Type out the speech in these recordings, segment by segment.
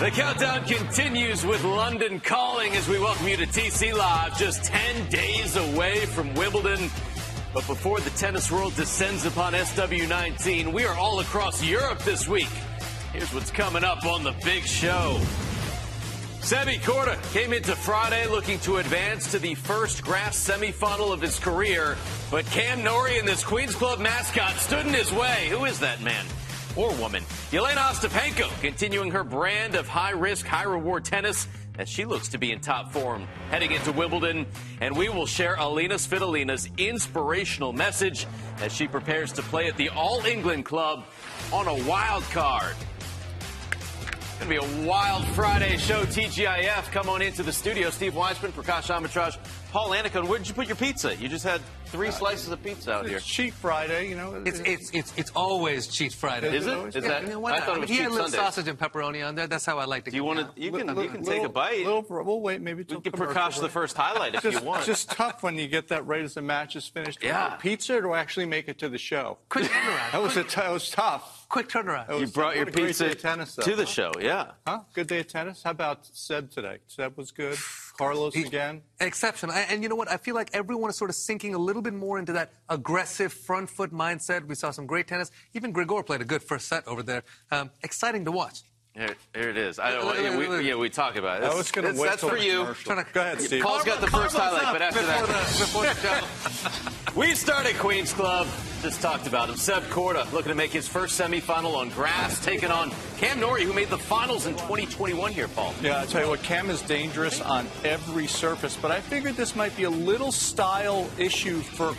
The countdown continues with London calling as we welcome you to TC Live, just 10 days away from Wimbledon. But before the tennis world descends upon SW19, we are all across Europe this week. Here's what's coming up on the big show. Sebi Korda came into Friday looking to advance to the first grass semifinal of his career, but Cam Norrie and this Queens Club mascot stood in his way. Who is that man? Or woman. Yelena Ostapenko continuing her brand of high risk, high reward tennis as she looks to be in top form heading into Wimbledon. And we will share Alina Svitolina's inspirational message as she prepares to play at the All England Club on a wild card. It's going to be a wild Friday show. TGIF, come on into the studio. Steve Weissman, Prakash Amritraj, Paul Annacone. Where did you put your pizza? You just had three uh, slices of pizza out here. Cheat Friday, you know. It's it's it's, it's always cheat Friday. Is it? Is Yeah, that? you know, why I thought it I was mean, he cheap had a little Sundays. sausage and pepperoni on there. That's how I like to. Do you want to? You can. You can take a bite. Little, we'll wait maybe We till can commercial Prakash the break. first highlight if Just, you want. It's just tough when you get that right as the match is finished. Yeah. Pizza or do I actually make it to the show? Quick turnaround. That was a t- that was tough. Quick turnaround. You was- brought your what a great pizza tennis, though, to the huh? show. Yeah. Huh? Good day of tennis. How about Seb today? Seb was good. Carlos He- again. Exceptional. And, and you know what? I feel like everyone is sort of sinking a little bit more into that aggressive front foot mindset. We saw some great tennis. Even Grigor played a good first set over there. Um, exciting to watch. Here, here it is. I don't, Look, look, yeah, we, look. yeah, we talk about it. I was going to That's- wait That's for you. to- Go ahead, Steve. Paul's got the first Karma's highlight, but after before that, the, before the show. we start at Queens Club. Just talked about him. Seb Korda looking to make his first semifinal on grass, taking on Cam Norrie, who made the finals in 2021 here, Paul. Yeah, I tell you what, Cam is dangerous on every surface, but I figured this might be a little style issue for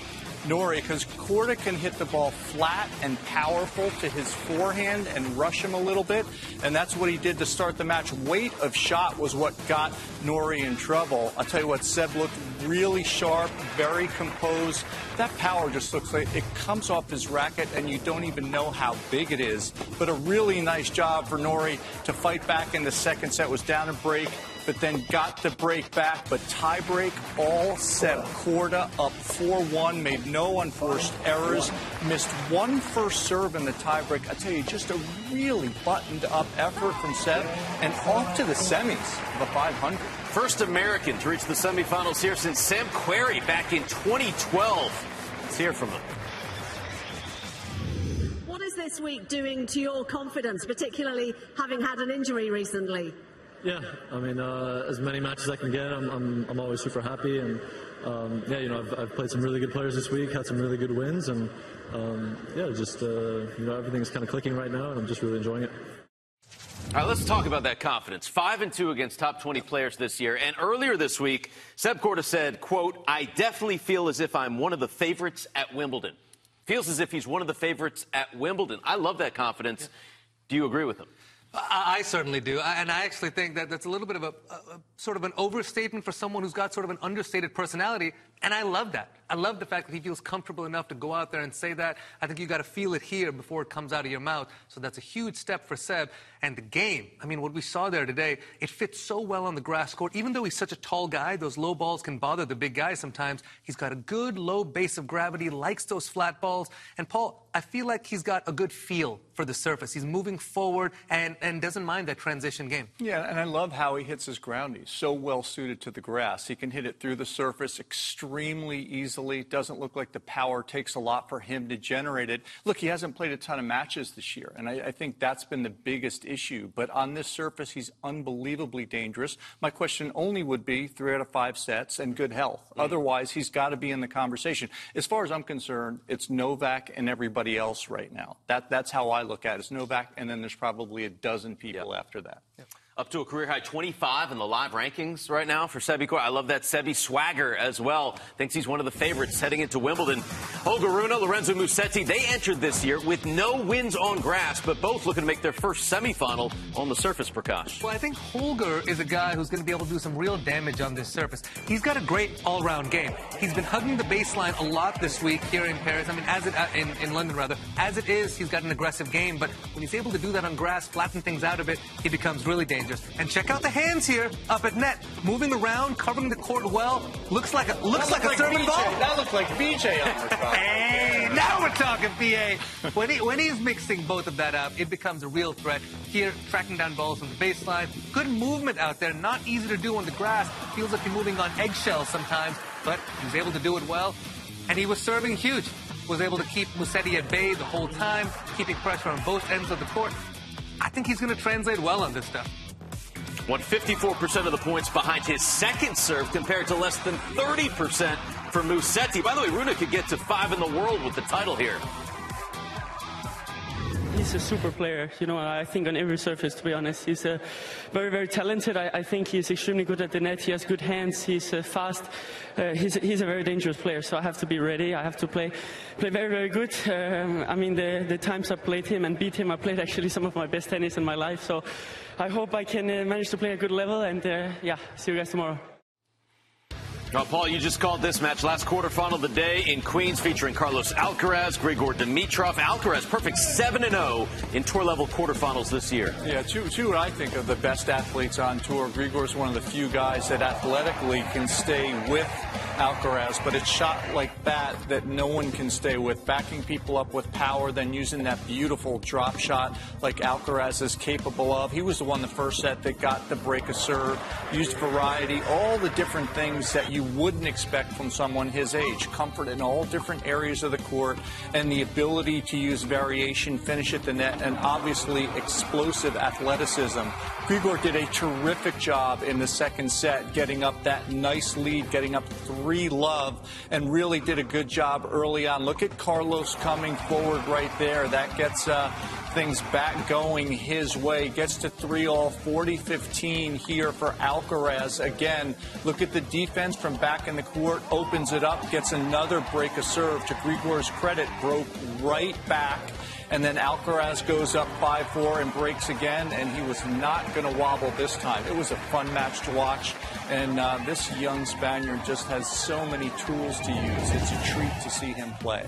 Norrie because Korda can hit the ball flat and powerful to his forehand and rush him a little bit, and that's what he did to start the match. Weight of shot was what got Norrie in trouble. I'll tell you what, Seb looked really sharp, very composed. That power just looks like it comes off his racket, and you don't even know how big it is. But a really nice job for Norrie to fight back in the second set. Was down a break, but then got the break back. But tie break all set. Korda up 4-1, made no unforced errors, missed one first serve in the tie break. I tell you, just a really buttoned up effort from Seb, and off to the semis of the 500. First American to reach the semifinals here since Sam Querrey back in 2012. Let's hear from him. What is this week doing to your confidence, particularly having had an injury recently? Yeah, I mean, uh, as many matches as I can get, I'm, I'm, I'm always super happy. And um, yeah, you know, I've, I've played some really good players this week, had some really good wins, and um, yeah, just uh, you know, everything's kind of clicking right now, and I'm just really enjoying it. All right, let's talk about that confidence. Five and two against top 20 players this year. And earlier this week, Seb Korda said, quote, I definitely feel as if I'm one of the favorites at Wimbledon. Feels as if he's one of the favorites at Wimbledon. I love that confidence. Do you agree with him? I, certainly do, and I actually think that that's a little bit of a, a, a sort of an overstatement for someone who's got sort of an understated personality, and I love that. I love the fact that he feels comfortable enough to go out there and say that. I think you got to feel it here before it comes out of your mouth. So that's a huge step for Seb. And the game, I mean, what we saw there today, it fits so well on the grass court. Even though he's such a tall guy, those low balls can bother the big guys sometimes. He's got a good low base of gravity, likes those flat balls. And Paul, I feel like he's got a good feel for the surface. He's moving forward and, and doesn't mind that transition game. Yeah, and I love how he hits his ground. He's so well suited to the grass. He can hit it through the surface extremely easily. Doesn't look like the power takes a lot for him to generate it. Look, he hasn't played a ton of matches this year, and I, I think that's been the biggest issue. But on this surface, he's unbelievably dangerous. My question only would be three out of five sets and good health. Mm. Otherwise, he's got to be in the conversation. As far as I'm concerned, it's Novak and everybody else right now. That, that's how I look at it. It's Novak, and then there's probably a dozen people after that. Up to a career high 25 in the live rankings right now for Sebi Korda. I love that Sebi swagger as well. Thinks he's one of the favorites heading into Wimbledon. Holger Rune, Lorenzo Musetti, they entered this year with no wins on grass, but both looking to make their first semifinal on the surface, Prakash. Well, I think Holger is a guy who's going to be able to do some real damage on this surface. He's got a great all-round game. He's been hugging the baseline a lot this week here in Paris. I mean, as it uh, in, in London rather. As it is, he's got an aggressive game, but when he's able to do that on grass, flatten things out a bit, he becomes really dangerous. And check out the hands here up at net, moving around, covering the court well. Looks like a looks like, like, a serving ball. That looks like BJ on the Hey, now we're talking PA. When he when he's mixing both of that up, it becomes a real threat. Here, tracking down balls on the baseline, good movement out there. Not easy to do on the grass. Feels like you're moving on eggshells sometimes, but he's able to do it well. And he was serving huge. Was able to keep Musetti at bay the whole time, keeping pressure on both ends of the court. I think he's going to translate well on this stuff. Won 54% of the points behind his second serve compared to less than 30% for Musetti. By the way, Rune could get to five in the world with the title here. He's a super player, you know, I think on every surface, to be honest. He's uh, very, very talented. I, I, think he's extremely good at the net. He has good hands. He's uh, fast. Uh, he's, he's a very dangerous player, so I have to be ready. I have to play play very, very good. Um, I mean, the, the times I played him and beat him, I played actually some of my best tennis in my life. So I hope I can uh, manage to play a good level, and uh, yeah, see you guys tomorrow. Well, Paul, you just called this match last quarterfinal of the day in Queens featuring Carlos Alcaraz, Grigor Dimitrov. Alcaraz, perfect 7 0 in tour level quarterfinals this year. Yeah, two, two I think of the best athletes on tour. Grigor is one of the few guys that athletically can stay with Alcaraz, but it's shot like that that no one can stay with. Backing people up with power, then using that beautiful drop shot like Alcaraz is capable of. He was the one the first set that got the break of serve, used variety, all the different things that you wouldn't expect from someone his age. Comfort in all different areas of the court and the ability to use variation, finish at the net, and obviously explosive athleticism. Grigor did a terrific job in the second set, getting up that nice lead, getting up three love, and really did a good job early on. Look at Carlos coming forward right there. That gets uh, things back going his way. Gets to 3 all, 40 15 here for Alcaraz. Again, look at the defense from back in the court, opens it up, gets another break of serve. To Grigor's credit, broke right back. And then Alcaraz goes up 5 4 and breaks again, and he was not going to wobble this time. It was a fun match to watch, and uh, this young Spaniard just has so many tools to use. It's a treat to see him play.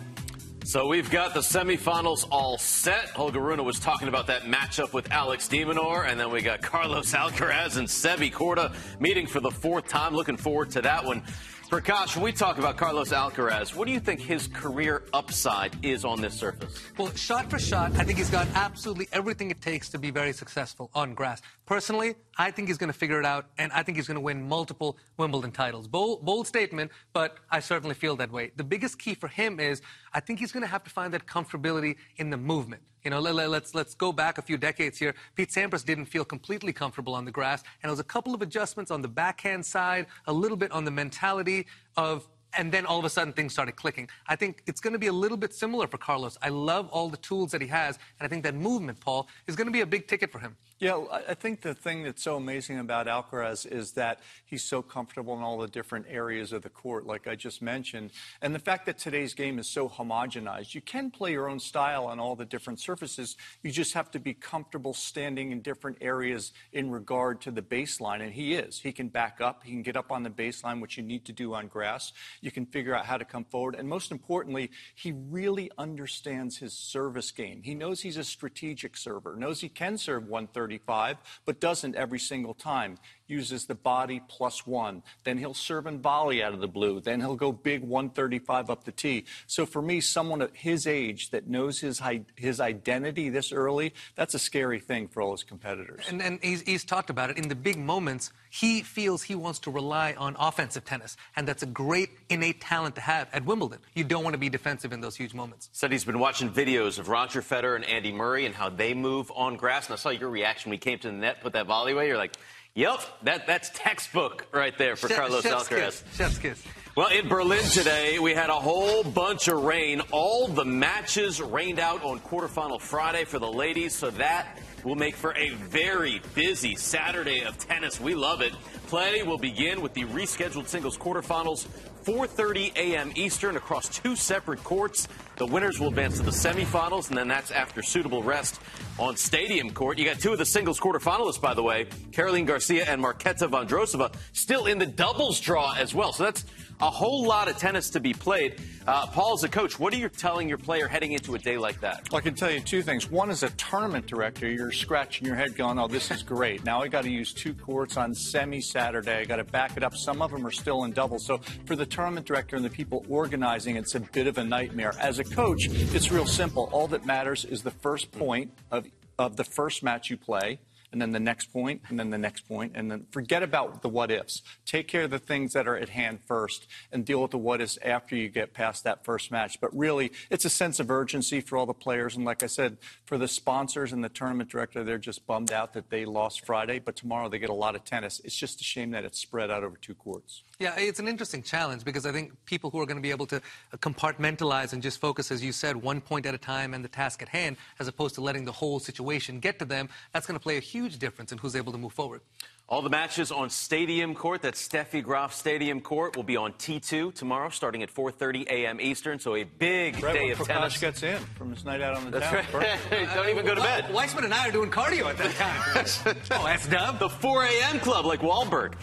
So we've got the semifinals all set. Holger Rune was talking about that matchup with Alex de Minaur, and then we got Carlos Alcaraz and Sebi Korda meeting for the fourth time. Looking forward to that one. Prakash, when we talk about Carlos Alcaraz, what do you think his career upside is on this surface? Well, shot for shot, I think he's got absolutely everything it takes to be very successful on grass. Personally, I think he's going to figure it out, and I think he's going to win multiple Wimbledon titles. Bold, bold statement, but I certainly feel that way. The biggest key for him is I think he's going to have to find that comfortability in the movement. You know, let, us let's, let's go back a few decades here. Pete Sampras didn't feel completely comfortable on the grass, and it was a couple of adjustments on the backhand side, a little bit on the mentality of and then all of a sudden things started clicking. I think it's going to be a little bit similar for Carlos. I love all the tools that he has, and I think that movement, Paul, is going to be a big ticket for him. Yeah, I think the thing that's so amazing about Alcaraz is that he's so comfortable in all the different areas of the court, like I just mentioned. And the fact that today's game is so homogenized, you can play your own style on all the different surfaces. You just have to be comfortable standing in different areas in regard to the baseline. And he is. He can back up, he can get up on the baseline, which you need to do on grass. Can figure out how to come forward. And most importantly, he really understands his service game. He knows he's a strategic server, knows he can serve 135, but doesn't every single time. Uses the body plus one. Then he'll serve and volley out of the blue. Then he'll go big 135 up the tee. So for me, someone at his age that knows his his identity this early, that's a scary thing for all his competitors. And, and he's, he's talked about it in the big moments. He feels he wants to rely on offensive tennis, and that's a great innate talent to have at Wimbledon. You don't want to be defensive in those huge moments. Said he's been watching videos of Roger Federer and Andy Murray and how they move on grass, and I saw your reaction when he came to the net, put that volley away. You're like, Yep, that, that's textbook right there for Chef, Carlos chef's Alcaraz. Kiss, chef's kiss. Well, in Berlin today, we had a whole bunch of rain. All the matches rained out on quarterfinal Friday for the ladies, so that will make for a very busy Saturday of tennis. We love it. Play will begin with the rescheduled singles quarterfinals 4:30 a.m. Eastern across two separate courts. The winners will advance to the semifinals, and then that's after suitable rest on Stadium Court. You got two of the singles quarterfinalists, by the way, Caroline Garcia and Marketa Vondrousova, still in the doubles draw as well. So that's a whole lot of tennis to be played. Uh, Paul, as a coach, what are you telling your player heading into a day like that? Well, I can tell you two things. One, as a tournament director, you're scratching your head going, oh, this is great. Now I got to use two courts on semi Saturday. I got to back it up. Some of them are still in double. So for the tournament director and the people organizing, it's a bit of a nightmare. As a coach, it's real simple. All that matters is the first point of, of the first match you play and then the next point, and then the next point, and then forget about the what ifs. Take care of the things that are at hand first and deal with the what ifs after you get past that first match. But really, it's a sense of urgency for all the players. And like I said, for the sponsors and the tournament director, they're just bummed out that they lost Friday, but tomorrow they get a lot of tennis. It's just a shame that it's spread out over two courts. Yeah, it's an interesting challenge because I think people who are going to be able to compartmentalize and just focus, as you said, one point at a time and the task at hand, as opposed to letting the whole situation get to them, that's going to play a huge difference in who's able to move forward. All the matches on Stadium Court, that's Steffi Graf Stadium Court, will be on T2 tomorrow, starting at 4:30 a.m. Eastern. So a big right day of Prakash tennis. gets in from his night out on the That's town. right. Don't even go to bed. Weissman and I are doing cardio at that time. oh, that's dumb. The 4 a.m. club, like Wahlberg.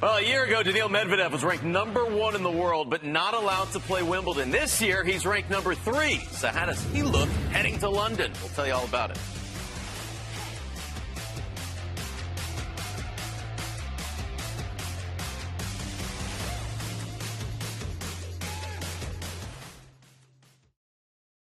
well, a year ago, Daniil Medvedev was ranked number one in the world, but not allowed to play Wimbledon. This year, he's ranked number three. So how does he look heading to London? We'll tell you all about it.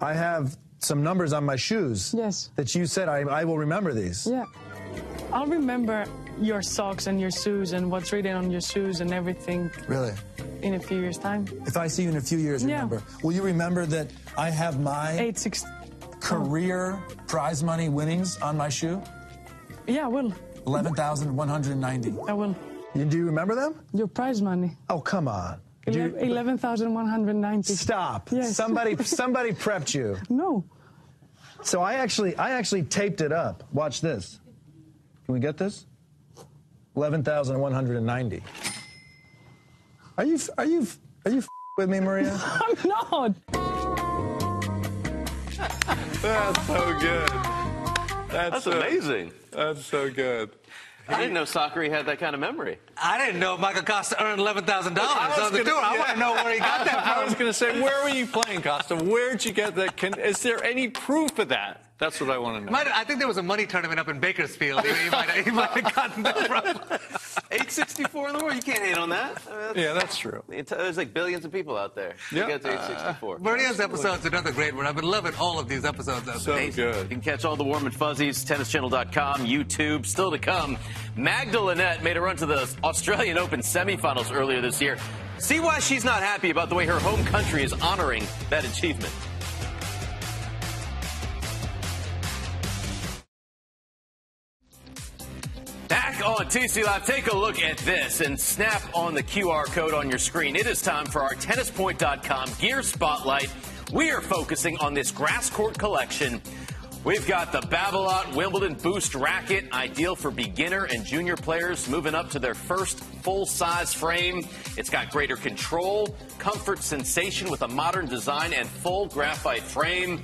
I have some numbers on my shoes. Yes. That you said I, I will remember these. Yeah. I'll remember your socks and your shoes and what's written on your shoes and everything. Really? In a few years' time. If I see you in a few years, Yeah. remember. Will you remember that I have my Eight six. career prize money winnings on my shoe? Yeah, I will. 11,190. I will. You, do you remember them? Your prize money. Oh, come on. Do you- Eleven thousand one hundred ninety. Stop. Yes. Somebody somebody prepped you. No. So I actually I actually taped it up. Watch this. Can we get this? 11,190. Are you are you are you with me, Maria? I'm not. That's so good. That's, That's so- amazing. That's so good. I didn't know Sakkari had that kind of memory. I didn't know Michael Costa earned eleven thousand dollars on the gonna- tour. I yeah. want to know where he got that I was going to say, where were you playing, Costa? Where'd you get that? Can, is there any proof of that? That's what I want to know. Might- I think there was a money tournament up in Bakersfield. He, he might, he might have gotten that from. 864 in the world. You can't hate on that. I mean, that's- yeah, that's true. There's like billions of people out there. Yeah. You get to 864. Maria's uh, episode's another great one. I've been loving all of these episodes. Of So Amazing. You can catch all the warm and fuzzies, tennischannel.com, YouTube. Still to come, Magda Linette made a run to the Australian Open semifinals earlier this year. See why she's not happy about the way her home country is honoring that achievement. Back on TC Live, take a look at this and snap on the QR code on your screen. It is time for our tennispoint.com gear spotlight. We are focusing on this grass court collection. We've got the Babolat Wimbledon Boost racket, ideal for beginner and junior players moving up to their first full-size frame. It's got greater control, comfort, sensation with a modern design and full graphite frame.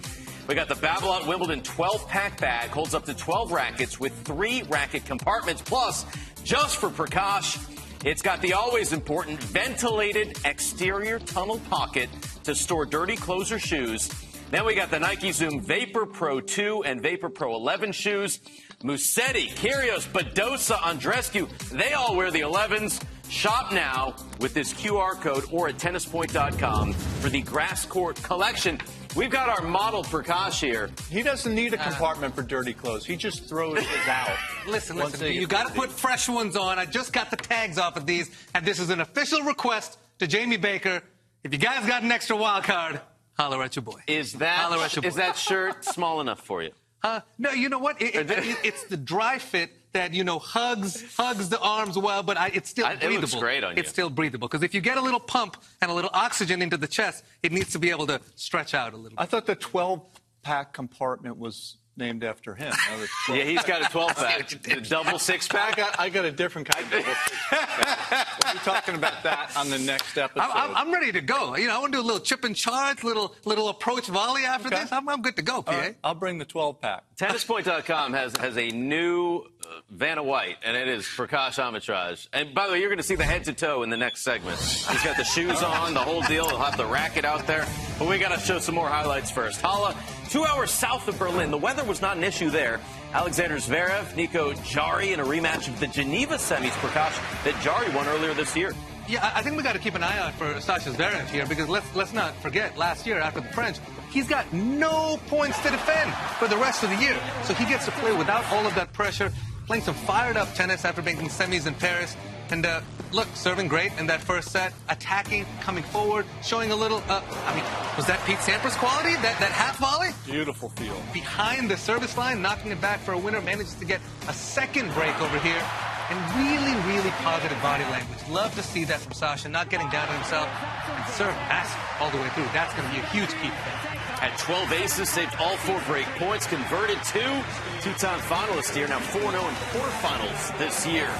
We got the Babolat Wimbledon 12-pack bag, holds up to 12 rackets with three racket compartments. Plus, just for Prakash, it's got the always important ventilated exterior tunnel pocket to store dirty clothes or shoes. Then we got the Nike Zoom Vapor Pro 2 and Vapor Pro 11 shoes. Musetti, Kyrgios, Badosa, Andreescu, they all wear the 11s. Shop now with this QR code or at tennispoint.com for the grass court collection. We've got our model Prakash here. He doesn't need a uh. compartment for dirty clothes. He just throws his out. Listen, listen, you got to put fresh ones on. I just got the tags off of these, and this is an official request to Jamie Baker. If you guys got an extra wild card, holler at your boy. Is Holler at that your is that shirt small enough for you? Uh, no, you know what? It, it, it- it's the dry fit that you know hugs hugs the arms well, but I, it's still I- it looks great on you. It's still breathable because if you get a little pump and a little oxygen into the chest, it needs to be able to stretch out a little. I thought the 12 pack compartment was named after him. Now the 12 Yeah, he's got a 12 pack, the double six I pack. got, I got a different kind of double six-pack. We'll be talking about that on the next episode. I'm, I'm, ready to go. You know, I want to do a little chip and charge, little little approach volley after Okay. this. I'm, I'm good to go, PA. Right, I'll bring the 12 pack. Tennispoint.com has has a new uh, Vanna White, and it is Prakash Amritraj. And by the way, you're going to see the head to toe in the next segment. He's got the shoes on, the whole deal. He'll have the racket out there. But we got to show some more highlights first. Hala, two hours south of Berlin. The weather was not an issue there. Alexander Zverev, Nico Jarry in a rematch of the Geneva semis. Prakash that Jarry won earlier this year. Yeah, I think we got to keep an eye out for Sasha Zverev here because let's let's not forget last year after the French, he's got no points to defend for the rest of the year. So he gets to play without all of that pressure, playing some fired up tennis after making semis in Paris. And uh, look, serving great in that first set, attacking, coming forward, showing a little. Uh, I mean, was that Pete Sampras quality? That that half volley Beautiful field. behind the service line, knocking it back for a winner, manages to get a second break over here. And really, really positive body language. Love to see that from Sasha, not getting down on himself and serve massive all the way through. That's going to be a huge key for him. Had 12 aces, saved all four break points, converted two. Two-time finalist here, now 4-0 in quarterfinals this year.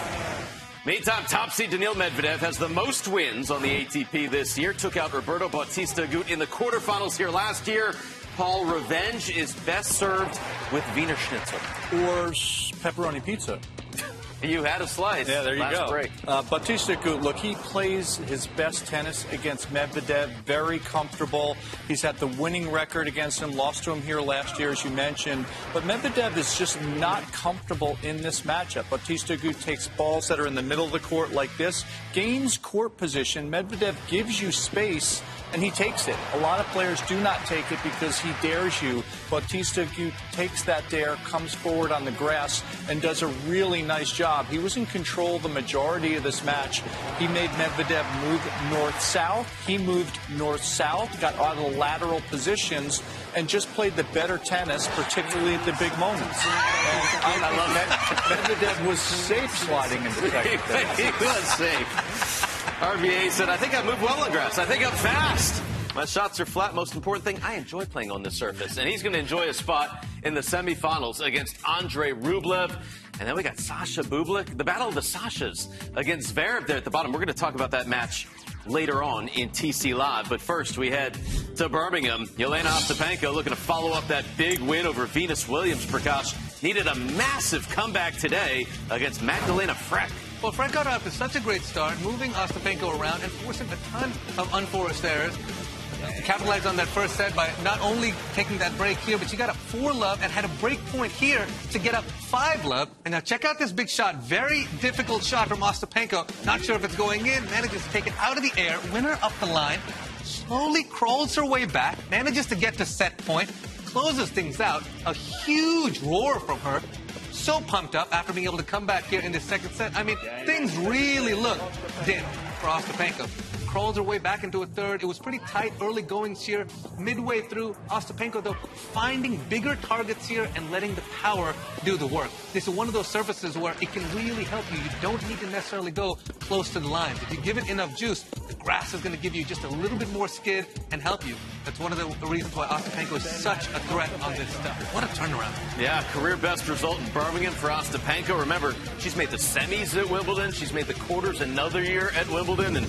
Meantime, top seed Daniil Medvedev has the most wins on the ATP this year. Took out Roberto Bautista Agut in the quarterfinals here last year. Paul, revenge is best served with Wiener Schnitzel. Or pepperoni pizza. You had a slice. Yeah, there you last go. break. Uh, Bautista Agut, look, he plays his best tennis against Medvedev, very comfortable. He's had the winning record against him, lost to him here last year, as you mentioned. But Medvedev is just not comfortable in this matchup. Bautista Agut takes balls that are in the middle of the court like this, gains court position. Medvedev gives you space. And he takes it. A lot of players do not take it because he dares you. Bautista takes that dare, comes forward on the grass, and does a really nice job. He was in control the majority of this match. He made Medvedev move north-south. He moved north-south, got out of the lateral positions, and just played the better tennis, particularly at the big moments. And uh, I, love. Medvedev was safe sliding into second. he was safe. RBA said, I think I move well on grass. I think I'm fast. My shots are flat. Most important thing, I enjoy playing on this surface. And he's going to enjoy a spot in the semifinals against Andre Rublev. And then we got Sasha Bublik, the battle of the Sashas against Zverev there at the bottom. We're going to talk about that match later on in TC Live. But first, we head to Birmingham. Yelena Ostapenko looking to follow up that big win over Venus Williams. Prakash needed a massive comeback today against Magdalena Frech. Well, Frank got off to such a great start, moving Ostapenko around and forcing a ton of unforced errors. Capitalized on that first set by not only taking that break here, but she got a four love and had a break point here to get up five love. And now check out this big shot. Very difficult shot from Ostapenko. Not sure if it's going in. Manages to take it out of the air. Winner up the line. Slowly crawls her way back. Manages to get to set point. Closes things out. A huge roar from her so pumped up after being able to come back here in the second set. I mean, things really look dim for Ostapenko. Crawls her way back into a third. It was pretty tight early goings here. Midway through, Ostapenko, though, finding bigger targets here and letting the power do the work. This is one of those surfaces where it can really help you. You don't need to necessarily go close to the line. If you give it enough juice, the grass is going to give you just a little bit more skid and help you. That's one of the reasons why Ostapenko is such a threat on this stuff. What a turnaround. Yeah, career best result in Birmingham for Ostapenko. Remember, she's made the semis at Wimbledon. She's made the quarters another year at Wimbledon. And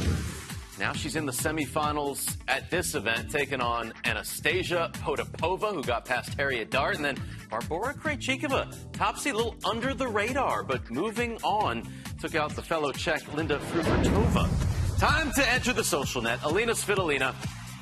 now she's in the semifinals at this event, taking on Anastasia Potapova, who got past Harriet Dart, and then Barbora Krejcikova, Topsy, a little under the radar, but moving on, took out the fellow Czech Linda Fruhvirtova. Time to enter the social net. Alina Svitolina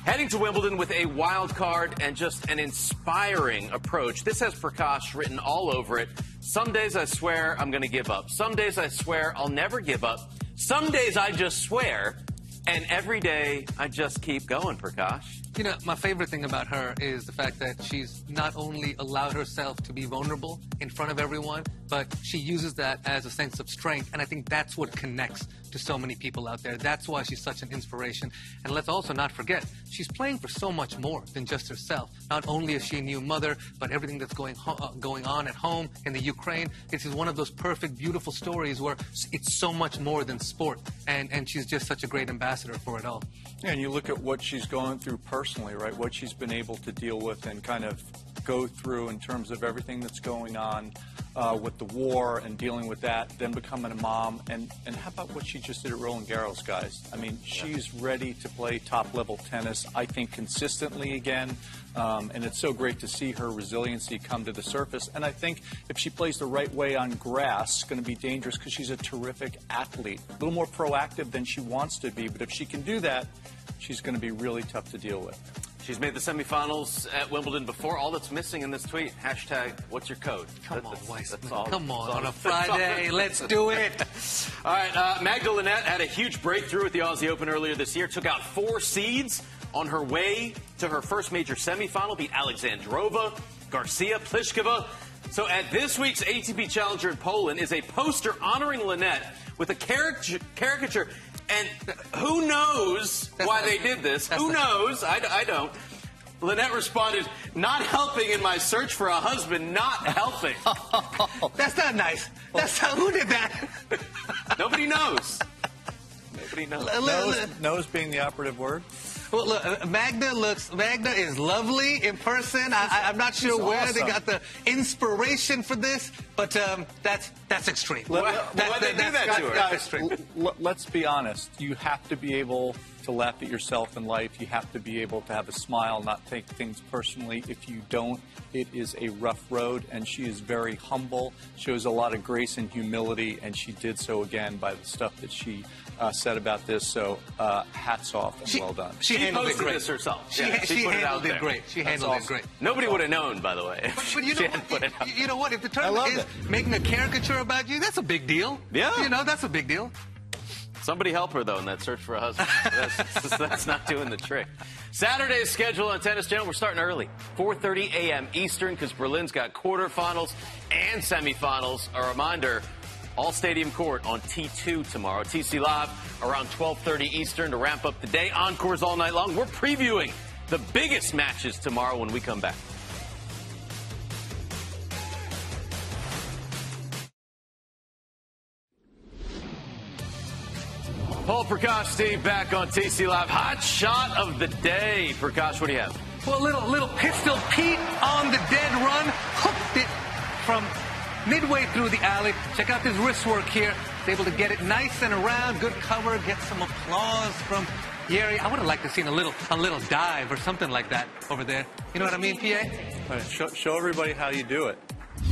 heading to Wimbledon with a wild card and just an inspiring approach. This has Prakash written all over it. Some days I swear I'm going to give up. Some days I swear I'll never give up. Some days I just swear and every day, I just keep going, Prakash. You know, my favorite thing about her is the fact that she's not only allowed herself to be vulnerable in front of everyone, but she uses that as a sense of strength. And I think that's what connects to so many people out there. That's why she's such an inspiration. And let's also not forget, she's playing for so much more than just herself. Not only is she a new mother, but everything that's going ho- uh, going on at home in the Ukraine. This is one of those perfect, beautiful stories where it's so much more than sport. And and she's just such a great ambassador for it all. Yeah, and you look at what she's going through personally, right? What she's been able to deal with and kind of go through in terms of everything that's going on uh, with the war and dealing with that, then becoming a mom. And, and how about what she just did at Roland Garros, guys? I mean, she's ready to play top level tennis, I think, consistently again. Um, and it's so great to see her resiliency come to the surface. And I think if she plays the right way on grass, it's going to be dangerous because she's a terrific athlete. A little more proactive than she wants to be. But if she can do that, she's going to be really tough to deal with. She's made the semifinals at Wimbledon before. All that's missing in this tweet, hashtag, what's your code? Come on, that's, Weiss. that's all. Come on, on a Friday, let's do it. All right, uh, had a huge breakthrough at the Aussie Open earlier this year. Took out four seeds on her way to her first major semifinal. Beat Alexandrova, Garcia, Pliskova. So at this week's ATP Challenger in Poland is a poster honoring Linette with a caricature. Caricature and who knows why they did this? Who knows? I, I don't. Linette responded, not helping in my search for a husband, not helping. That's not nice. That's not, who did that? Nobody knows. Nobody knows. Nose, nose being the operative word. Well, look, uh, Magda looks. Magda is lovely in person. I, I'm not sure She's where they got the inspiration for this, but um, that's that's extreme. Let- That's- why'd they do that to her? Guys, l- let's be honest. You have to be able to laugh at yourself in life. You have to be able to have a smile, not take things personally. If you don't, it is a rough road. And she is very humble, shows a lot of grace and humility, and she did so again by the stuff that she uh, said about this. So uh, hats off and She- well done. She, She handled it posted great. this herself. She, Yeah, she she put it handled it, great. She That's handled awesome. it great. Nobody would have known, by the way. if But you she know, put what, it out. you know what? If the I tournament is it. making a caricature about you, that's a big deal. Yeah. You know, that's a big deal. Somebody help her, though, in that search for a husband. That's, that's not doing the trick. Saturday's schedule on Tennis Channel, we're starting early. 4.30 a.m. Eastern, because Berlin's got quarterfinals and semifinals. A reminder, all Stadium Court on T2 tomorrow. TC Live around 12.30 Eastern to wrap up the day. Encores all night long. We're previewing the biggest matches tomorrow when we come back. Paul Prakash, Steve, back on TC Live. Hot shot of the day. Prakash, what do you have? Well, a little little pistol Pete on the dead run, hooked it from midway through the alley. Check out this wrist work here. He's able to get it nice and around, good cover, get some applause from Yeri. I would have liked to seen a little a little dive or something like that over there. You know what I mean, PA? All right, show, show everybody how you do it.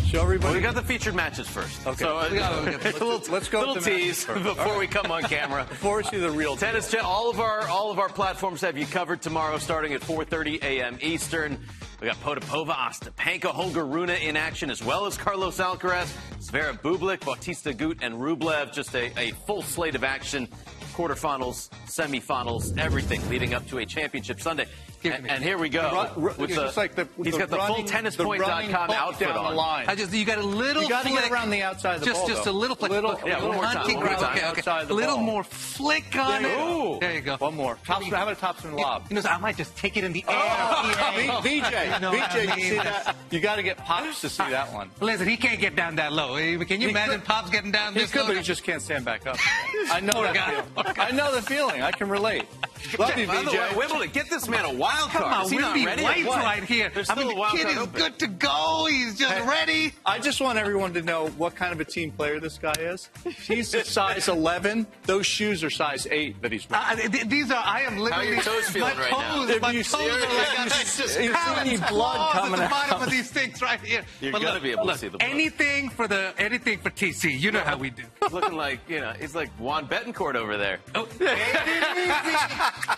Show everybody. Well, we got the featured matches first. Okay. So, uh, We got- we got- a little, let's go little with the matches tease before right. we come on camera. Before we see the real. Tennis all of our all of our platforms have you covered tomorrow, starting at 4:30 a.m. Eastern. We got Potapova, Ostapenko, Holger Rune in action, as well as Carlos Alcaraz, Zverev Bublik, Bautista Gut, and Rublev. Just a, a full slate of action. Quarterfinals, semifinals, everything leading up to a championship Sunday. And, and here we go. Run- run- with the, like the- he's the got the full running- the running tennispoint.com outfit down the line. I just you got a little. You gotta get flick. around the outside of the just, ball, Just though. a little flick. Little- yeah, one more time, hunting ground. Okay, okay. The a little ball. more flick on There it. go. There you go. One more. Top, how about a topspin lob? You know, so I might just take it in the oh, air. Oh, V- VJ, VJ, I you see that? You got to get pops to see that one. Listen, he can't get down that low. Can you He imagine could- Pops getting down this? He this could, low? but he just can't stand back up. I know that. I know the feeling. I can relate. Love you, By the way. Wimbledon, get this man a wild card. Come on, Is he not Wimby ready? White's right here. There's I mean, the kid is open. good to go. He's just Hey. ready. I just want everyone to know what kind of a team player this guy is. He's size 11. Those shoes are size 8 that he's wearing. Uh, th- these are. I am literally. your toes feeling right now? toes, If My you toes are like you it's see- just if you see talons, any blood coming at the bottom out. of these things right here. You're gonna be able to see the blood. anything for the anything for TC. You know how we do. He's looking like, you know, he's like Juan Betancourt over there. Oh,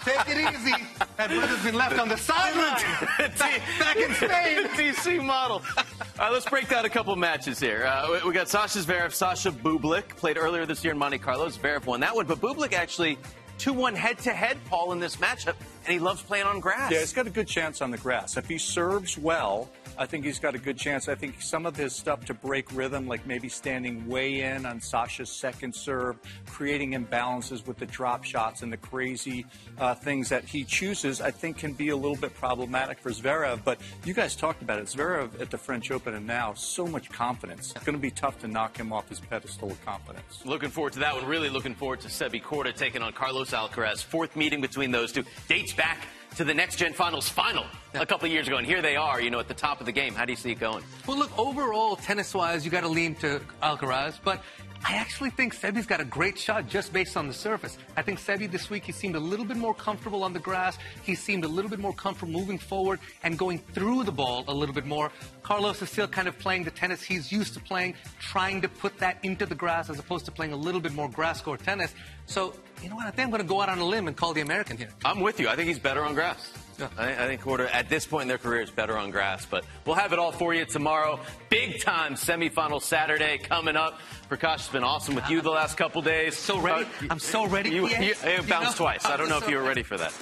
take it easy. Take it. That brother's been left on the sideline. back, back in Spain. DC model. All right, let's break down a couple matches here. Uh, we- we got Sasha Zverev, Sasha Bublik played earlier this year in Monte Carlo. Zverev won that one, but Bublik actually 2-1 head-to-head, Paul, in this matchup, and he loves playing on grass. Yeah, he's got a good chance on the grass. If he serves well, I think he's got a good chance. I think some of his stuff to break rhythm, like maybe standing way in on Sasha's second serve, creating imbalances with the drop shots and the crazy uh, things that he chooses, I think can be a little bit problematic for Zverev. But you guys talked about it. Zverev at the French Open and now, so much confidence. It's going to be tough to knock him off his pedestal of confidence. Looking forward to that one. Really looking forward to Sebi Korda taking on Carlos Alcaraz. Fourth meeting between those two dates back to the next gen finals final a couple of years ago, and here they are. You know, at the top of the game. How do you see it going? Well, look, overall, tennis-wise, you got to lean to Alcaraz, but I actually think Sebi's got a great shot just based on the surface. I think Sebi this week, he seemed a little bit more comfortable on the grass. He seemed a little bit more comfortable moving forward and going through the ball a little bit more. Carlos is still kind of playing the tennis he's used to playing, trying to put that into the grass as opposed to playing a little bit more grass court tennis. So, you know what? I think I'm going to go out on a limb and call the American here. I'm with you. I think he's better on grass. Yeah. I, I think Korda, at this point in their career, is better on grass. But we'll have it all for you tomorrow. Big time semifinal Saturday coming up. Prakash has been awesome with you the last couple days. So ready. Uh, I'm so ready. You, Yes. you, You bounced know, twice. I I'm don't know if you were ready. ready for that.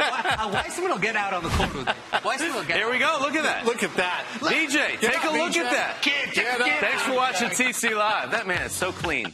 uh, Weissman will get out on the court with me. Weissman will get Here we go. Look at that. Look at that. DJ, take a look at that. Get- get- get Thanks for watching TC Live. That man is so clean.